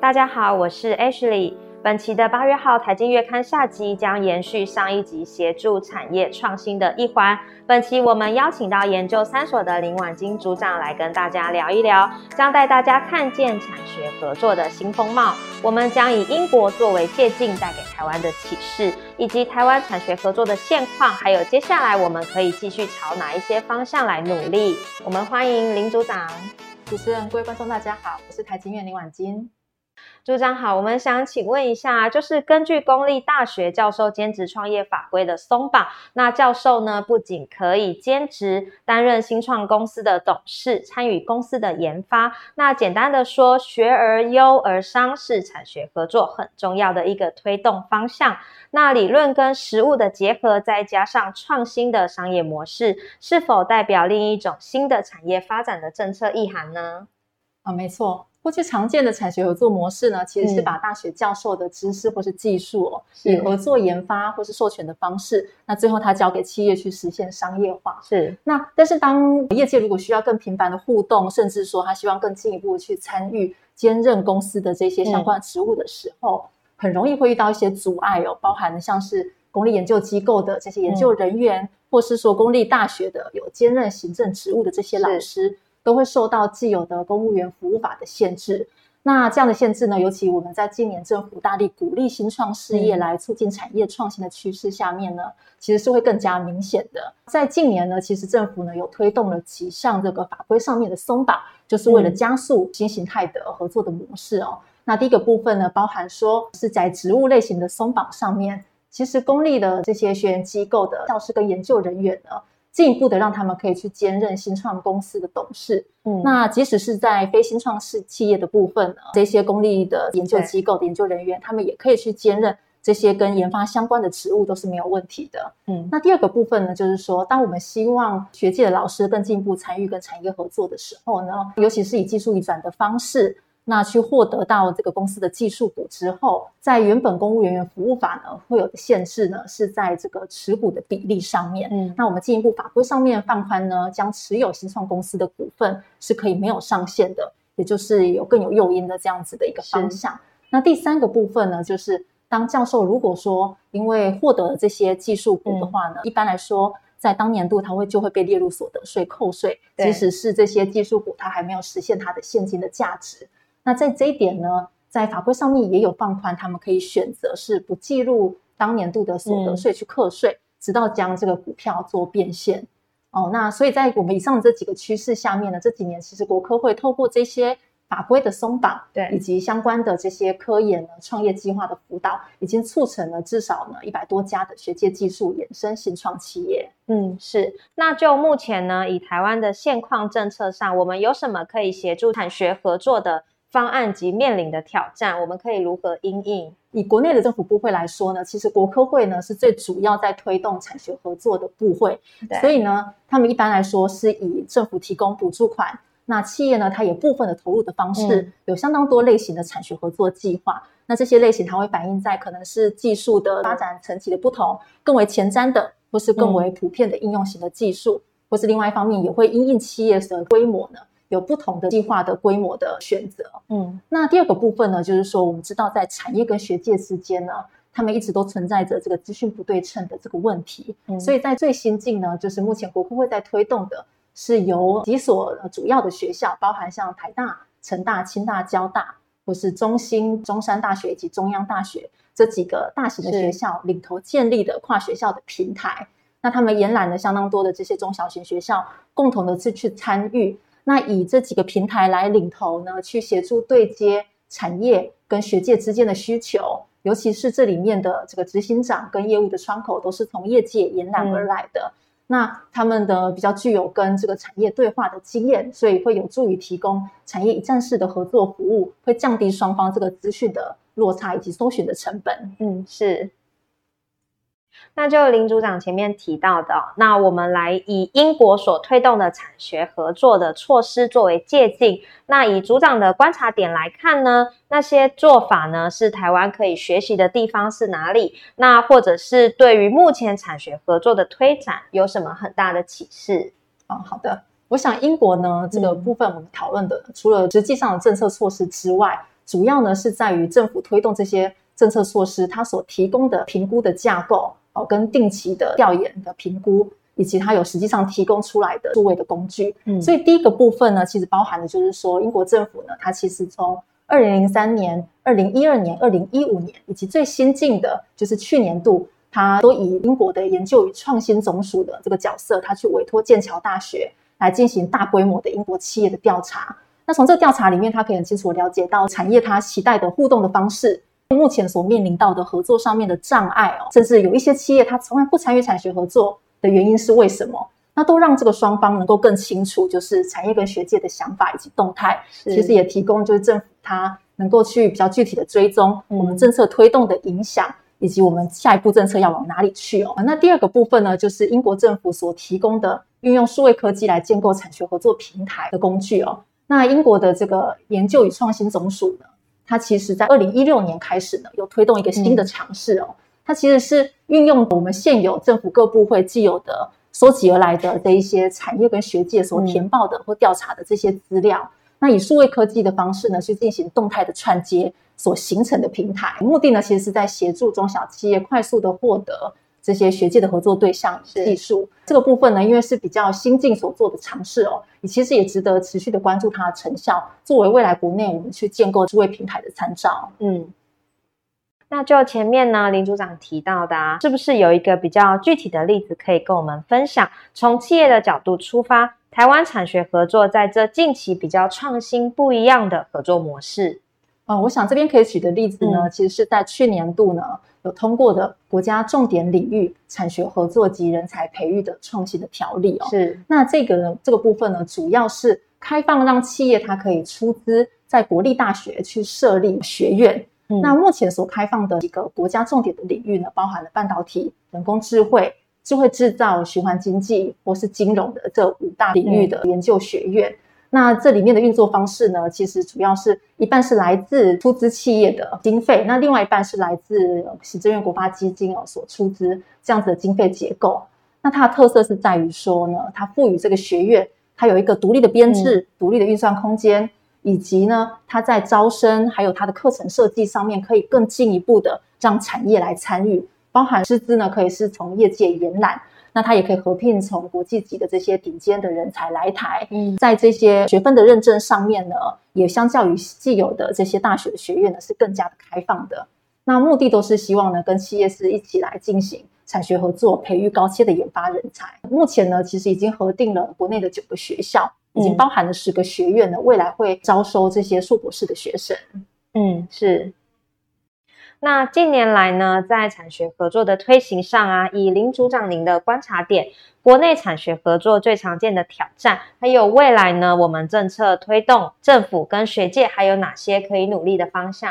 大家好，我是 Ashley。本期的八月号财经月刊下集将延续上一集协助产业创新的一环。本期我们邀请到研究三所的林婉金组长来跟大家聊一聊，将带大家看见产学合作的新风貌。我们将以英国作为借鉴，带给台湾的启示，以及台湾产学合作的现况，还有接下来我们可以继续朝哪一些方向来努力。我们欢迎林组长。主持人、各位观众，大家好，我是台经院林婉金。朱长好，我们想请问一下，就是根据公立大学教授兼职创业法规的松绑，那教授呢不仅可以兼职担任新创公司的董事，参与公司的研发。那简单的说，学而优而商是产学合作很重要的一个推动方向。那理论跟实务的结合，再加上创新的商业模式，是否代表另一种新的产业发展的政策意涵呢？啊，没错。过去常见的产学合作模式呢，其实是把大学教授的知识或是技术，哦，以合作研发或是授权的方式，那最后他交给企业去实现商业化。是。那但是当业界如果需要更频繁的互动，甚至说他希望更进一步去参与兼任公司的这些相关职务的时候，很容易会遇到一些阻碍哦，包含像是公立研究机构的这些研究人员，或是说公立大学的有兼任行政职务的这些老师。都会受到既有的公务员服务法的限制。那这样的限制呢，尤其我们在今年政府大力鼓励新创事业来促进产业创新的趋势下面呢，其实是会更加明显的。在近年呢，其实政府呢有推动了几项这个法规上面的松绑，就是为了加速新形态的合作的模式哦。那第一个部分呢，包含说是在职务类型的松绑上面，其实公立的这些学员机构的教师跟研究人员呢。进一步的让他们可以去兼任新创公司的董事，嗯，那即使是在非新创式企业的部分呢，这些公立的研究机构的研究人员，他们也可以去兼任这些跟研发相关的职务，都是没有问题的，嗯。那第二个部分呢，就是说，当我们希望学界的老师更进一步参与跟产业合作的时候呢，尤其是以技术移转的方式。那去获得到这个公司的技术股之后，在原本公务人员服务法呢会有的限制呢，是在这个持股的比例上面。嗯，那我们进一步法规上面放宽呢，将持有新创公司的股份是可以没有上限的，也就是有更有诱因的这样子的一个方向。那第三个部分呢，就是当教授如果说因为获得了这些技术股的话呢，一般来说在当年度它会就会被列入所得税扣税，即使是这些技术股它还没有实现它的现金的价值。那在这一点呢，在法规上面也有放宽，他们可以选择是不计入当年度的所得税去课税，直到将这个股票做变现。哦，那所以在我们以上这几个趋势下面呢，这几年其实国科会透过这些法规的松绑，对，以及相关的这些科研呢创业计划的辅导，已经促成了至少呢一百多家的学界技术衍生新创企业。嗯，是。那就目前呢，以台湾的现况政策上，我们有什么可以协助产学合作的？方案及面临的挑战，我们可以如何应应？以国内的政府部会来说呢，其实国科会呢是最主要在推动产学合作的部会，所以呢，他们一般来说是以政府提供补助款，那企业呢，它也部分的投入的方式，有相当多类型的产学合作计划。那这些类型它会反映在可能是技术的发展层级的不同，更为前瞻的，或是更为普遍的应用型的技术，或是另外一方面也会因应企业的规模呢。有不同的计划的规模的选择，嗯，那第二个部分呢，就是说我们知道在产业跟学界之间呢，他们一直都存在着这个资讯不对称的这个问题，所以在最新进呢，就是目前国科会在推动的，是由几所主要的学校，包含像台大、成大、清大、交大，或是中兴、中山大学以及中央大学这几个大型的学校领头建立的跨学校的平台，那他们延揽了相当多的这些中小型学校，共同的去去参与。那以这几个平台来领头呢，去协助对接产业跟学界之间的需求，尤其是这里面的这个执行长跟业务的窗口都是从业界延揽而来的。那他们的比较具有跟这个产业对话的经验，所以会有助于提供产业一站式的合作服务，会降低双方这个资讯的落差以及搜寻的成本。嗯，是。那就林组长前面提到的，那我们来以英国所推动的产学合作的措施作为借鉴。那以组长的观察点来看呢，那些做法呢是台湾可以学习的地方是哪里？那或者是对于目前产学合作的推展有什么很大的启示？啊，好的，我想英国呢这个部分我们讨论的，除了实际上的政策措施之外。主要呢是在于政府推动这些政策措施，它所提供的评估的架构哦，跟定期的调研的评估，以及它有实际上提供出来的数位的工具。嗯，所以第一个部分呢，其实包含的就是说，英国政府呢，它其实从二零零三年、二零一二年、二零一五年，以及最新进的就是去年度，它都以英国的研究与创新总署的这个角色，它去委托剑桥大学来进行大规模的英国企业的调查。那从这个调查里面，他可以很清楚了解到产业它期待的互动的方式，目前所面临到的合作上面的障碍哦，甚至有一些企业它从来不参与产学合作的原因是为什么？那都让这个双方能够更清楚，就是产业跟学界的想法以及动态，其实也提供就是政府它能够去比较具体的追踪我们政策推动的影响，以及我们下一步政策要往哪里去哦。那第二个部分呢，就是英国政府所提供的运用数位科技来建构产学合作平台的工具哦。那英国的这个研究与创新总署呢，它其实在二零一六年开始呢，有推动一个新的尝试哦。它其实是运用我们现有政府各部会既有的收集而来的这一些产业跟学界所填报的或调查的这些资料，那以数位科技的方式呢，去进行动态的串接所形成的平台。目的呢，其实是在协助中小企业快速的获得。这些学界的合作对象技术这个部分呢，因为是比较新进所做的尝试哦，你其实也值得持续的关注它的成效，作为未来国内我们去建构智慧平台的参照。嗯，那就前面呢林组长提到的，啊，是不是有一个比较具体的例子可以跟我们分享？从企业的角度出发，台湾产学合作在这近期比较创新不一样的合作模式。嗯，我想这边可以举的例子呢，其实是在去年度呢。有通过的国家重点领域产学合作及人才培育的创新的条例哦，是那这个呢这个部分呢，主要是开放让企业它可以出资在国立大学去设立学院。那目前所开放的几个国家重点的领域呢，包含了半导体、人工智慧、智慧制造、循环经济或是金融的这五大领域的研究学院。那这里面的运作方式呢，其实主要是一半是来自出资企业的经费，那另外一半是来自行政院国发基金哦所出资这样子的经费结构。那它的特色是在于说呢，它赋予这个学院它有一个独立的编制、独立的运算空间，以及呢，它在招生还有它的课程设计上面可以更进一步的让产业来参与，包含师资呢可以是从业界延揽。那它也可以合聘从国际级的这些顶尖的人才来台，嗯，在这些学分的认证上面呢，也相较于既有的这些大学学院呢，是更加的开放的。那目的都是希望呢，跟企业是一起来进行产学合作，培育高阶的研发人才。目前呢，其实已经核定了国内的九个学校，已经包含了十个学院呢，未来会招收这些硕博士的学生。嗯，是。那近年来呢，在产学合作的推行上啊，以林组长您的观察点，国内产学合作最常见的挑战，还有未来呢，我们政策推动，政府跟学界还有哪些可以努力的方向？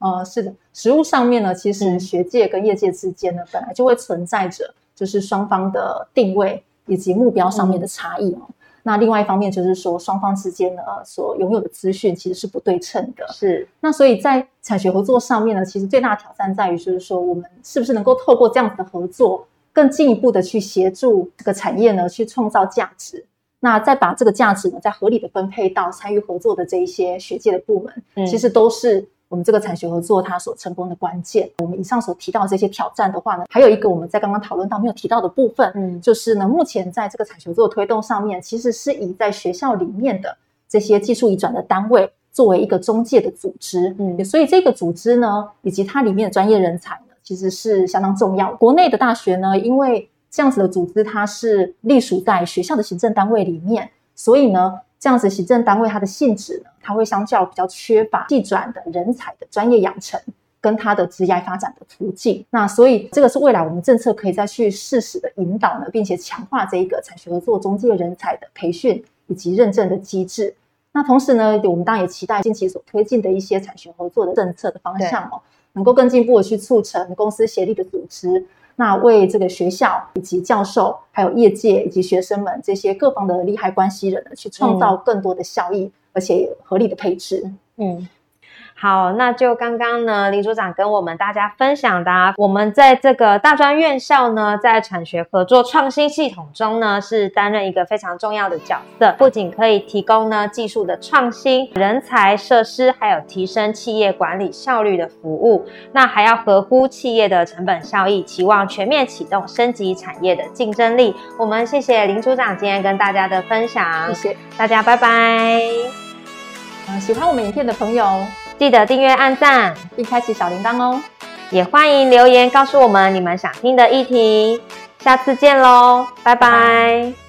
呃，是的，实务上面呢，其实学界跟业界之间呢，本来就会存在着就是双方的定位以及目标上面的差异哦。那另外一方面就是说，双方之间呢所拥有的资讯其实是不对称的。是。那所以在产学合作上面呢，其实最大的挑战在于，就是说我们是不是能够透过这样子的合作，更进一步的去协助这个产业呢去创造价值，那再把这个价值呢再合理的分配到参与合作的这一些学界的部门，其实都是。我们这个产学合作它所成功的关键，我们以上所提到这些挑战的话呢，还有一个我们在刚刚讨论到没有提到的部分，嗯，就是呢，目前在这个产学合作推动上面，其实是以在学校里面的这些技术移转的单位作为一个中介的组织，嗯，所以这个组织呢，以及它里面的专业人才呢，其实是相当重要。国内的大学呢，因为这样子的组织它是隶属在学校的行政单位里面，所以呢。这样子，行政单位它的性质呢，它会相较比较缺乏技转的人才的专业养成跟它的职业发展的途径。那所以这个是未来我们政策可以再去适时的引导呢，并且强化这一个产学合作中介人才的培训以及认证的机制。那同时呢，我们当然也期待近期所推进的一些产学合作的政策的方向哦，能够更进一步的去促成公司协力的组织。那为这个学校以及教授，还有业界以及学生们这些各方的利害关系人呢，去创造更多的效益，而且合理的配置。嗯，好，那就刚刚呢，林组长跟我们大家分享的，啊，我们在这个大专院校呢，在产学合作创新系统中呢，是担任一个非常重要的角色，不仅可以提供呢技术的创新、人才、设施，还有提升企业管理效率的服务，那还要合乎企业的成本效益，期望全面启动升级产业的竞争力。我们谢谢林组长今天跟大家的分享，谢谢大家，拜拜。嗯，喜欢我们影片的朋友。记得订阅、按赞，并开启小铃铛哦！也欢迎留言告诉我们你们想听的议题。下次见喽，拜拜。